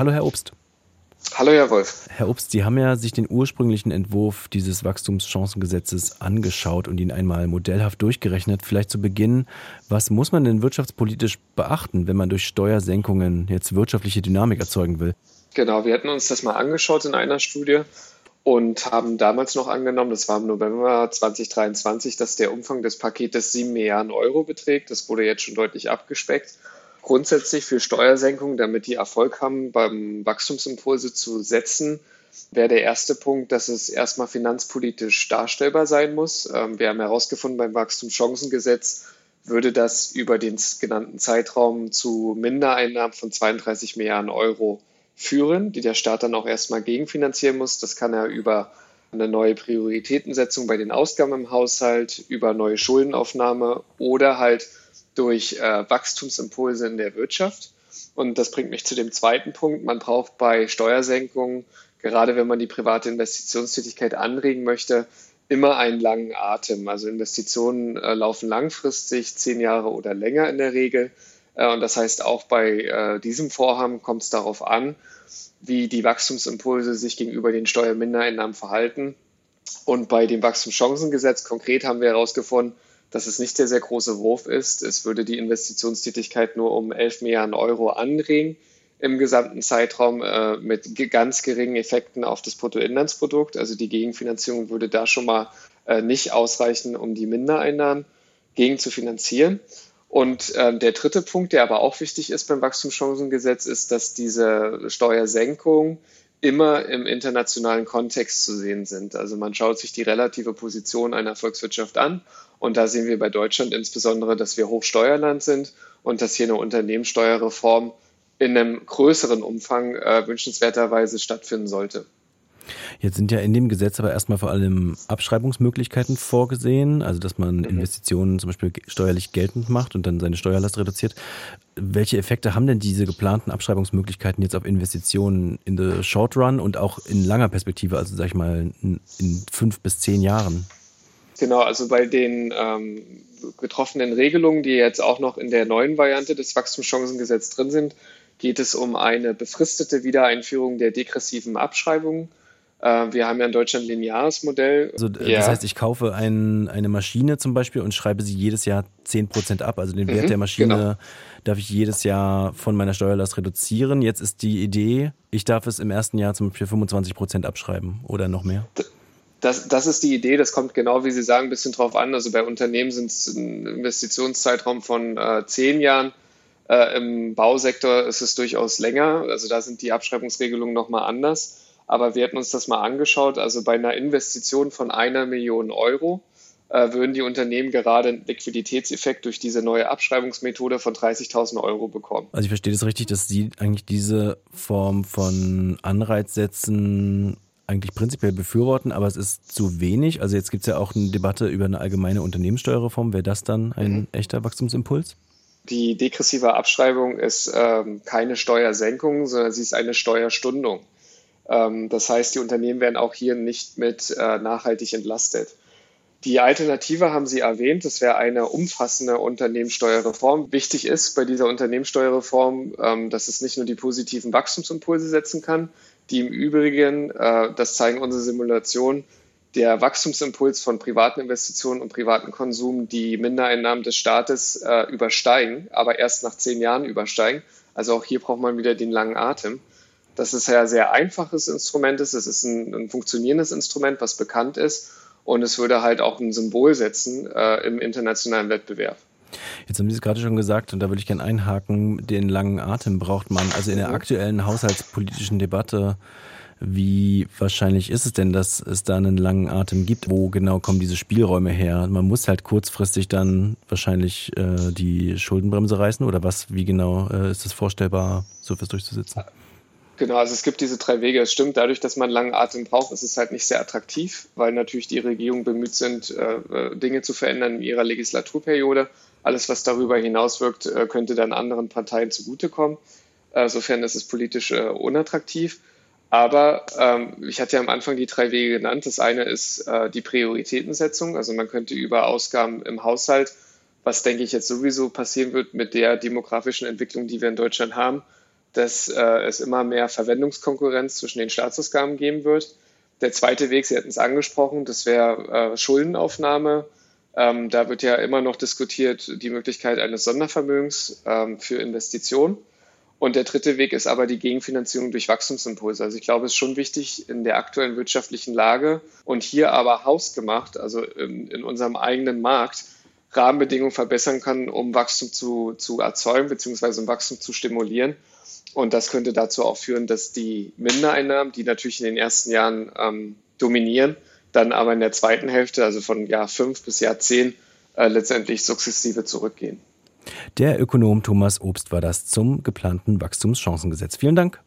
Hallo, Herr Obst. Hallo, Herr Wolf. Herr Obst, Sie haben ja sich den ursprünglichen Entwurf dieses Wachstumschancengesetzes angeschaut und ihn einmal modellhaft durchgerechnet. Vielleicht zu Beginn, was muss man denn wirtschaftspolitisch beachten, wenn man durch Steuersenkungen jetzt wirtschaftliche Dynamik erzeugen will? Genau, wir hatten uns das mal angeschaut in einer Studie und haben damals noch angenommen, das war im November 2023, dass der Umfang des Paketes 7 Milliarden Euro beträgt. Das wurde jetzt schon deutlich abgespeckt. Grundsätzlich für Steuersenkungen, damit die Erfolg haben, beim Wachstumsimpulse zu setzen, wäre der erste Punkt, dass es erstmal finanzpolitisch darstellbar sein muss. Ähm, wir haben herausgefunden, beim Wachstumschancengesetz würde das über den genannten Zeitraum zu Mindereinnahmen von 32 Milliarden Euro führen, die der Staat dann auch erstmal gegenfinanzieren muss. Das kann er über eine neue Prioritätensetzung bei den Ausgaben im Haushalt, über neue Schuldenaufnahme oder halt durch äh, Wachstumsimpulse in der Wirtschaft. Und das bringt mich zu dem zweiten Punkt. Man braucht bei Steuersenkungen, gerade wenn man die private Investitionstätigkeit anregen möchte, immer einen langen Atem. Also Investitionen äh, laufen langfristig, zehn Jahre oder länger in der Regel. Äh, und das heißt, auch bei äh, diesem Vorhaben kommt es darauf an, wie die Wachstumsimpulse sich gegenüber den Steuermindereinnahmen verhalten. Und bei dem Wachstumschancengesetz konkret haben wir herausgefunden, dass es nicht der sehr große Wurf ist. Es würde die Investitionstätigkeit nur um 11 Milliarden Euro anregen im gesamten Zeitraum äh, mit ganz geringen Effekten auf das Bruttoinlandsprodukt. Also die Gegenfinanzierung würde da schon mal äh, nicht ausreichen, um die Mindereinnahmen gegen zu finanzieren. Und äh, der dritte Punkt, der aber auch wichtig ist beim Wachstumschancengesetz, ist, dass diese Steuersenkung immer im internationalen Kontext zu sehen sind. Also man schaut sich die relative Position einer Volkswirtschaft an und da sehen wir bei Deutschland insbesondere, dass wir Hochsteuerland sind und dass hier eine Unternehmenssteuerreform in einem größeren Umfang äh, wünschenswerterweise stattfinden sollte. Jetzt sind ja in dem Gesetz aber erstmal vor allem Abschreibungsmöglichkeiten vorgesehen, also dass man mhm. Investitionen zum Beispiel steuerlich geltend macht und dann seine Steuerlast reduziert. Welche Effekte haben denn diese geplanten Abschreibungsmöglichkeiten jetzt auf Investitionen in the short run und auch in langer Perspektive, also sag ich mal in fünf bis zehn Jahren? Genau, also bei den ähm, getroffenen Regelungen, die jetzt auch noch in der neuen Variante des Wachstumschancengesetzes drin sind, geht es um eine befristete Wiedereinführung der degressiven Abschreibungen wir haben ja in Deutschland ein lineares Modell. Also, ja. Das heißt, ich kaufe ein, eine Maschine zum Beispiel und schreibe sie jedes Jahr 10% ab. Also den Wert mhm, der Maschine genau. darf ich jedes Jahr von meiner Steuerlast reduzieren. Jetzt ist die Idee, ich darf es im ersten Jahr zum Beispiel 25% abschreiben oder noch mehr. Das, das ist die Idee, das kommt genau, wie Sie sagen, ein bisschen drauf an. Also bei Unternehmen sind es ein Investitionszeitraum von äh, zehn Jahren. Äh, Im Bausektor ist es durchaus länger. Also da sind die Abschreibungsregelungen nochmal anders. Aber wir hatten uns das mal angeschaut. Also bei einer Investition von einer Million Euro äh, würden die Unternehmen gerade einen Liquiditätseffekt durch diese neue Abschreibungsmethode von 30.000 Euro bekommen. Also ich verstehe das richtig, dass Sie eigentlich diese Form von Anreizsätzen eigentlich prinzipiell befürworten, aber es ist zu wenig. Also jetzt gibt es ja auch eine Debatte über eine allgemeine Unternehmenssteuerreform. Wäre das dann ein mhm. echter Wachstumsimpuls? Die degressive Abschreibung ist ähm, keine Steuersenkung, sondern sie ist eine Steuerstundung. Ähm, das heißt, die Unternehmen werden auch hier nicht mit äh, nachhaltig entlastet. Die Alternative haben Sie erwähnt, das wäre eine umfassende Unternehmenssteuerreform. Wichtig ist bei dieser Unternehmenssteuerreform, ähm, dass es nicht nur die positiven Wachstumsimpulse setzen kann, die im Übrigen, äh, das zeigen unsere Simulationen, der Wachstumsimpuls von privaten Investitionen und privaten Konsum die Mindereinnahmen des Staates äh, übersteigen, aber erst nach zehn Jahren übersteigen. Also auch hier braucht man wieder den langen Atem dass es ja ein sehr einfaches Instrument ist. Es ist ein, ein, funktionierendes Instrument, was bekannt ist. Und es würde halt auch ein Symbol setzen äh, im internationalen Wettbewerb. Jetzt haben Sie es gerade schon gesagt, und da würde ich gerne einhaken, den langen Atem braucht man. Also in der mhm. aktuellen haushaltspolitischen Debatte, wie wahrscheinlich ist es denn, dass es da einen langen Atem gibt? Wo genau kommen diese Spielräume her? Man muss halt kurzfristig dann wahrscheinlich äh, die Schuldenbremse reißen oder was? Wie genau äh, ist es vorstellbar, so etwas durchzusetzen? Genau, also es gibt diese drei Wege. Es stimmt, dadurch, dass man langen Atem braucht, ist es halt nicht sehr attraktiv, weil natürlich die Regierung bemüht sind, äh, äh, Dinge zu verändern in ihrer Legislaturperiode. Alles, was darüber hinauswirkt, äh, könnte dann anderen Parteien zugutekommen. Insofern ist es politisch unattraktiv. Aber ähm, ich hatte ja am Anfang die drei Wege genannt. Das eine ist die Prioritätensetzung. Also man könnte über Ausgaben im Haushalt, was denke ich jetzt sowieso passieren wird mit der demografischen Entwicklung, die wir in Deutschland haben, dass äh, es immer mehr Verwendungskonkurrenz zwischen den Staatsausgaben geben wird. Der zweite Weg, Sie hatten es angesprochen, das wäre äh, Schuldenaufnahme. Ähm, da wird ja immer noch diskutiert die Möglichkeit eines Sondervermögens ähm, für Investitionen. Und der dritte Weg ist aber die Gegenfinanzierung durch Wachstumsimpulse. Also ich glaube, es ist schon wichtig in der aktuellen wirtschaftlichen Lage und hier aber hausgemacht, also in, in unserem eigenen Markt, Rahmenbedingungen verbessern kann, um Wachstum zu, zu erzeugen bzw. um Wachstum zu stimulieren. Und das könnte dazu auch führen, dass die Mindereinnahmen, die natürlich in den ersten Jahren ähm, dominieren, dann aber in der zweiten Hälfte, also von Jahr fünf bis Jahr zehn, äh, letztendlich sukzessive zurückgehen. Der Ökonom Thomas Obst war das zum geplanten Wachstumschancengesetz. Vielen Dank.